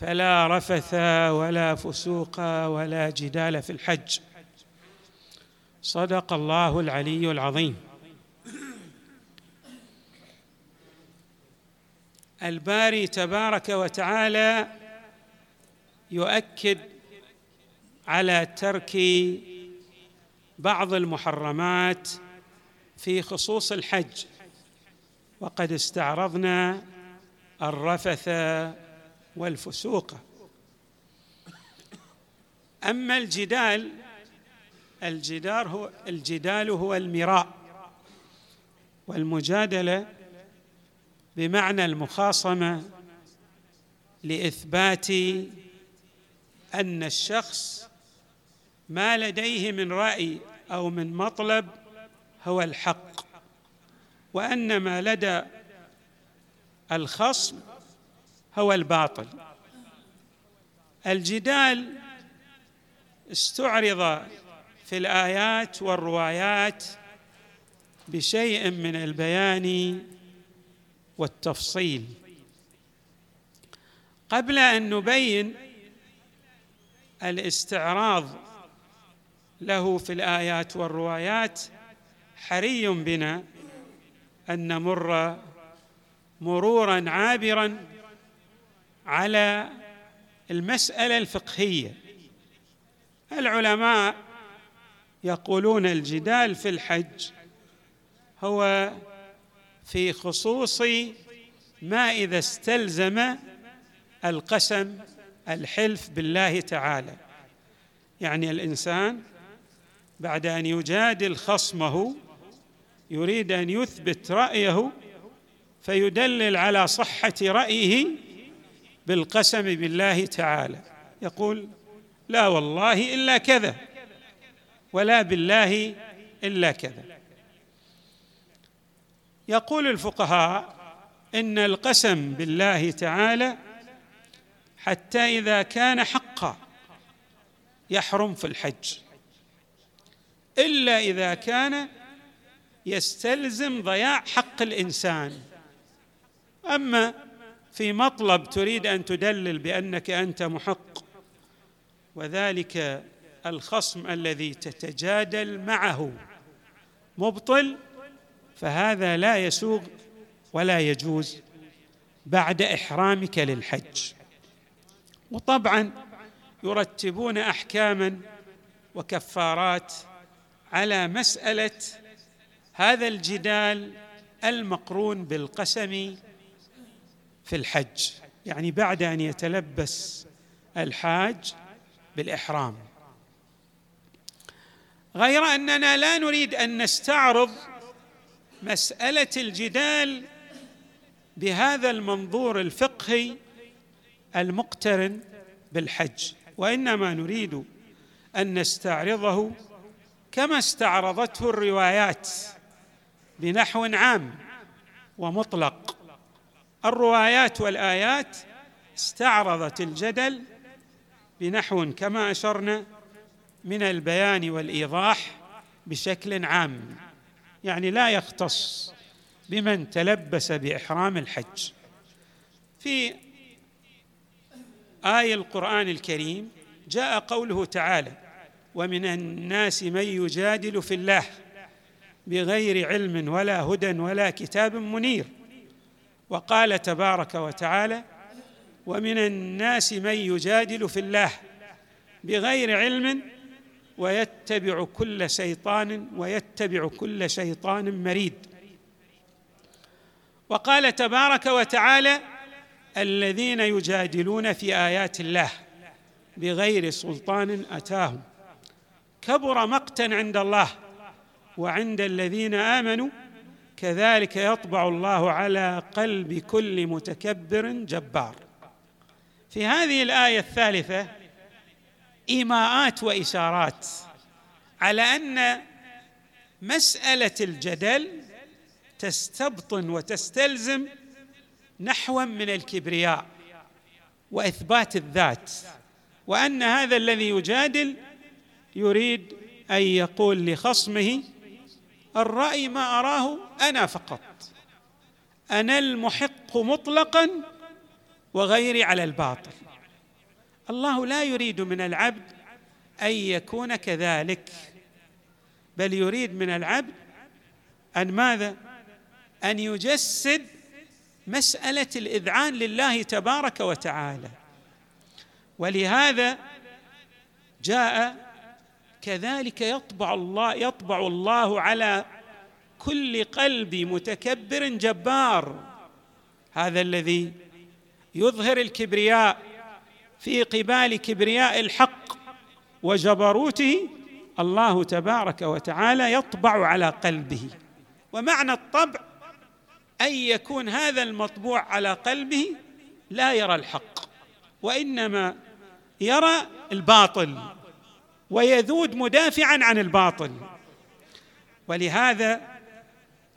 فلا رفث ولا فسوق ولا جدال في الحج. صدق الله العلي العظيم. الباري تبارك وتعالى يؤكد على ترك بعض المحرمات في خصوص الحج. وقد استعرضنا الرفث والفسوق. أما الجدال الجدار هو الجدال هو المراء والمجادلة بمعنى المخاصمة لإثبات أن الشخص ما لديه من رأي أو من مطلب هو الحق وأن ما لدى الخصم هو الباطل. الجدال استعرض في الآيات والروايات بشيء من البيان والتفصيل. قبل أن نبين الاستعراض له في الآيات والروايات حري بنا أن نمر مرورا عابرا على المسألة الفقهية. العلماء يقولون الجدال في الحج هو في خصوص ما إذا استلزم القسم الحلف بالله تعالى. يعني الإنسان بعد أن يجادل خصمه يريد أن يثبت رأيه فيدلل على صحة رأيه بالقسم بالله تعالى. يقول لا والله إلا كذا ولا بالله إلا كذا. يقول الفقهاء إن القسم بالله تعالى حتى إذا كان حقا يحرم في الحج إلا إذا كان يستلزم ضياع حق الإنسان. أما في مطلب تريد أن تدلل بأنك أنت محق. وذلك الخصم الذي تتجادل معه. مبطل فهذا لا يسوغ ولا يجوز بعد إحرامك للحج. وطبعا يرتبون احكاما وكفارات على مسألة هذا الجدال المقرون بالقسم في الحج. يعني بعد أن يتلبس الحاج بالإحرام. غير أننا لا نريد أن نستعرض مسألة الجدال بهذا المنظور الفقهي المقترن بالحج. وإنما نريد أن نستعرضه كما استعرضته الروايات بنحو عام ومطلق. الروايات والآيات استعرضت الجدل بنحو كما أشرنا من البيان والإيضاح بشكل عام يعني لا يختص بمن تلبس بإحرام الحج. في آية القرآن الكريم جاء قوله تعالى ومن الناس من يجادل في الله بغير علم ولا هدى ولا كتاب منير وقال تبارك وتعالى ومن الناس من يجادل في الله بغير علم ويتبع كل شيطان ويتبع كل شيطان مريد. وقال تبارك وتعالى الذين يجادلون في آيات الله بغير سلطان أتاهم. كبر مقتا عند الله وعند الذين آمنوا كذلك يطبع الله على قلب كل متكبر جبار. في هذه الآية الثالثة إيماءات وإشارات على أن مسألة الجدل تستبطن وتستلزم نحوا من الكبرياء وإثبات الذات وأن هذا الذي يجادل يريد أن يقول لخصمه الرأي ما أراه أنا فقط. أنا المحق مطلقا وغيري على الباطل. الله لا يريد من العبد أن يكون كذلك بل يريد من العبد أن ماذا؟ أن يجسد مسألة الإذعان لله تبارك وتعالى. ولهذا جاء كذلك يطبع الله يطبع الله على كل قلب متكبر جبار. هذا الذي يظهر الكبرياء في قبال كبرياء الحق وجبروته. الله تبارك وتعالى يطبع على قلبه. ومعنى الطبع أن يكون هذا المطبوع على قلبه لا يرى الحق وإنما يرى الباطل. ويذود مدافعا عن الباطل. ولهذا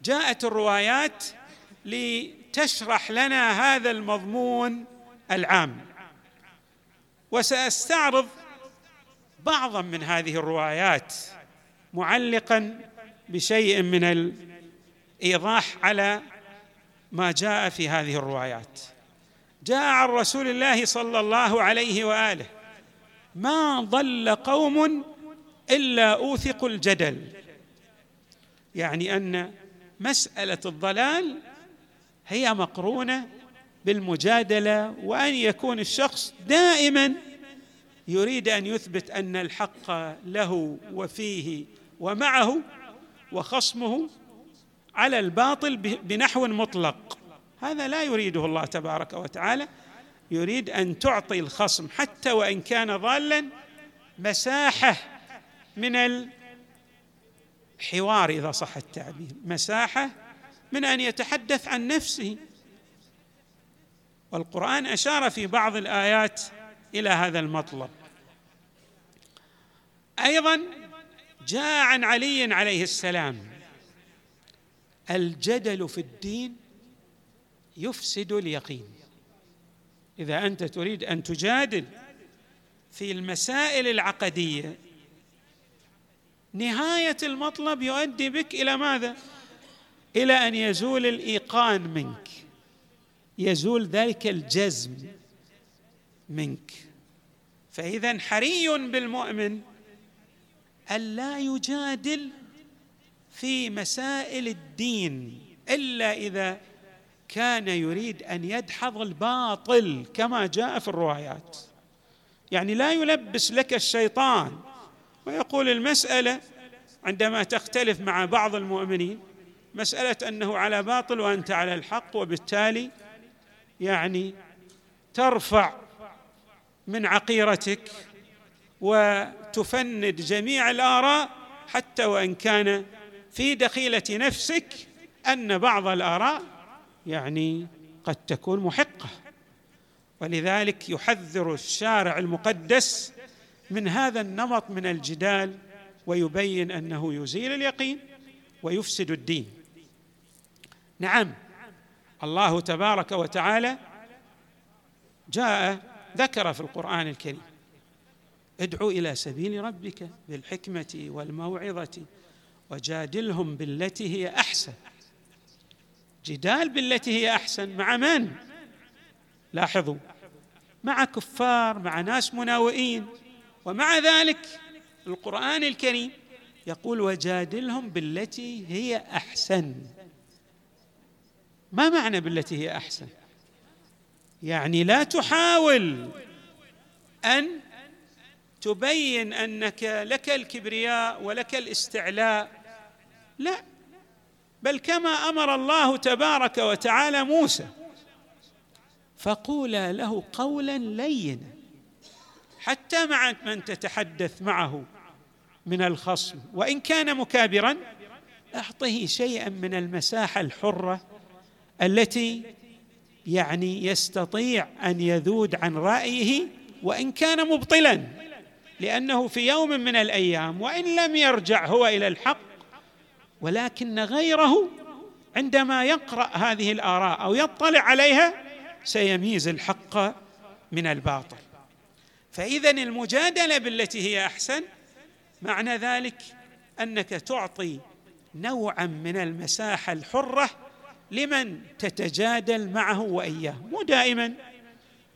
جاءت الروايات لتشرح لنا هذا المضمون العام. وسأستعرض بعضا من هذه الروايات معلقا بشيء من الإيضاح على ما جاء في هذه الروايات. جاء عن رسول الله صلى الله عليه وآله ما ضل قوم إلا أوثقوا الجدل. يعني أن مسألة الضلال هي مقرونة بالمجادلة وأن يكون الشخص دائما يريد أن يثبت أن الحق له وفيه ومعه وخصمه على الباطل بنحو مطلق. هذا لا يريده الله تبارك وتعالى. يريد أن تعطي الخصم حتى وإن كان ضالا مساحة من الحوار إذا صح التعبير. مساحة من أن يتحدث عن نفسه. والقرآن أشار في بعض الآيات إلى هذا المطلب. أيضا جاء عن علي عليه السلام الجدل في الدين يفسد اليقين. إذا أنت تريد أن تجادل في المسائل العقدية نهاية المطلب يؤدي بك إلى ماذا؟ إلى أن يزول الإيقان منك. يزول ذلك الجزم منك. فإذا حري بالمؤمن الا يجادل في مسائل الدين إلا إذا كان يريد أن يدحض الباطل كما جاء في الروايات. يعني لا يلبس لك الشيطان. ويقول المسألة عندما تختلف مع بعض المؤمنين مسألة أنه على باطل وأنت على الحق وبالتالي يعني ترفع من عقيرتك وتفند جميع الآراء حتى وإن كان في دخيلة نفسك أن بعض الآراء يعني قد تكون محقة. ولذلك يحذر الشارع المقدس من هذا النمط من الجدال ويبين أنه يزيل اليقين ويفسد الدين. نعم الله تبارك وتعالى جاء ذكر في القرآن الكريم ادعو إلى سبيل ربك بالحكمة والموعظة وجادلهم بالتي هي أحسن. جدال بالتي هي أحسن مع من؟ لاحظوا مع كفار مع ناس مناوئين ومع ذلك القرآن الكريم يقول وجادلهم بالتي هي أحسن. ما معنى بالتي هي أحسن؟ يعني لا تحاول أن تبين أنك لك الكبرياء ولك الاستعلاء. لا بل كما أمر الله تبارك وتعالى موسى فقولا له قولا لينا حتى مع من تتحدث معه من الخصم وإن كان مكابرا أعطه شيئا من المساحة الحرة التي يعني يستطيع أن يذود عن رأيه وإن كان مبطلا لأنه في يوم من الأيام وإن لم يرجع هو إلى الحق ولكن غيره عندما يقرأ هذه الآراء أو يطلع عليها سيميز الحق من الباطل. فاذا المجادلة بالتي هي أحسن معنى ذلك أنك تعطي نوعا من المساحة الحرة لمن تتجادل معه وإياه. مو دائما.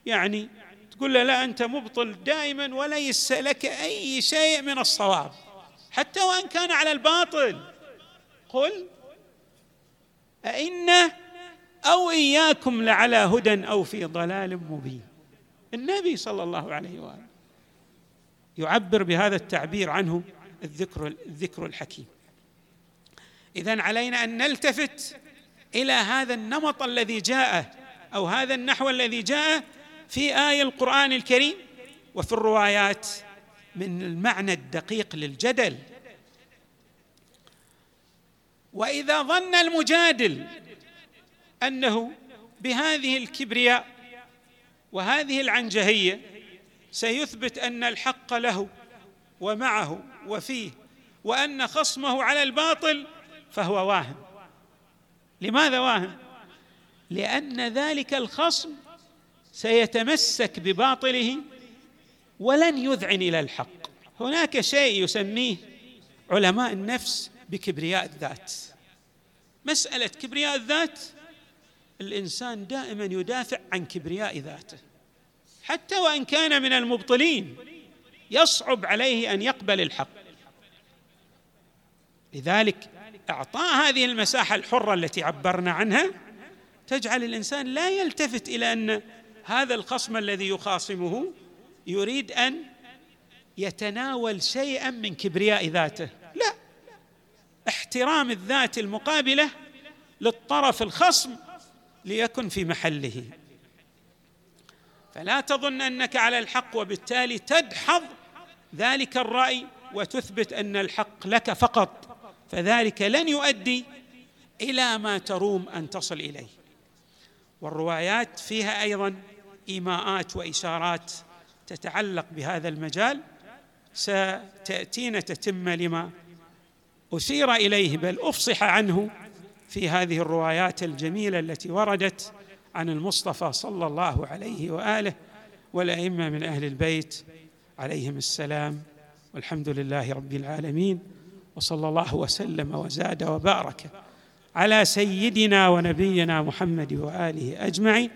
يعني تقول له لا أنت مبطل دائما وليس لك أي شيء من الصواب حتى وإن كان على الباطل. قل أئنا أو إياكم لعلى هدى أو في ضلال مبين. النبي صلى الله عليه وآله يعبر بهذا التعبير عنه الذكر الذكر الحكيم. إذا علينا أن نلتفت إلى هذا النمط الذي جاء أو هذا النحو الذي جاء في آية القرآن الكريم وفي الروايات من المعنى الدقيق للجدل. وإذا ظن المجادل أنه بهذه الكبرياء وهذه العنجهية سيثبت أن الحق له ومعه وفيه وأن خصمه على الباطل فهو واهم. لماذا واهم؟ لأن ذلك الخصم سيتمسك بباطله ولن يذعن إلى الحق. هناك شيء يسميه علماء النفس بكبرياء الذات. مسألة كبرياء الذات الإنسان دائما يدافع عن كبرياء ذاته. حتى وإن كان من المبطلين يصعب عليه أن يقبل الحق. لذلك اعطاء هذه المساحة الحرة التي عبرنا عنها. تجعل الإنسان لا يلتفت إلى أن هذا الخصم الذي يخاصمه يريد أن يتناول شيئا من كبرياء ذاته. لا. احترام الذات المقابلة للطرف الخصم ليكن في محله. فلا تظن أنك على الحق وبالتالي تدحض ذلك الرأي وتثبت أن الحق لك فقط فذلك لن يؤدي إلى ما تروم أن تصل إليه. والروايات فيها أيضا إيماءات وإشارات تتعلق بهذا المجال. ستأتينا تتمه لما أشير إليه بل أفصح عنه في هذه الروايات الجميلة التي وردت عن المصطفى صلى الله عليه وآله والأئمة من أهل البيت عليهم السلام. والحمد لله رب العالمين وصلى الله وسلم وزاد وبارك على سيدنا ونبينا محمد وآله أجمعين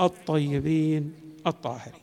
الطيبين الطاهرين.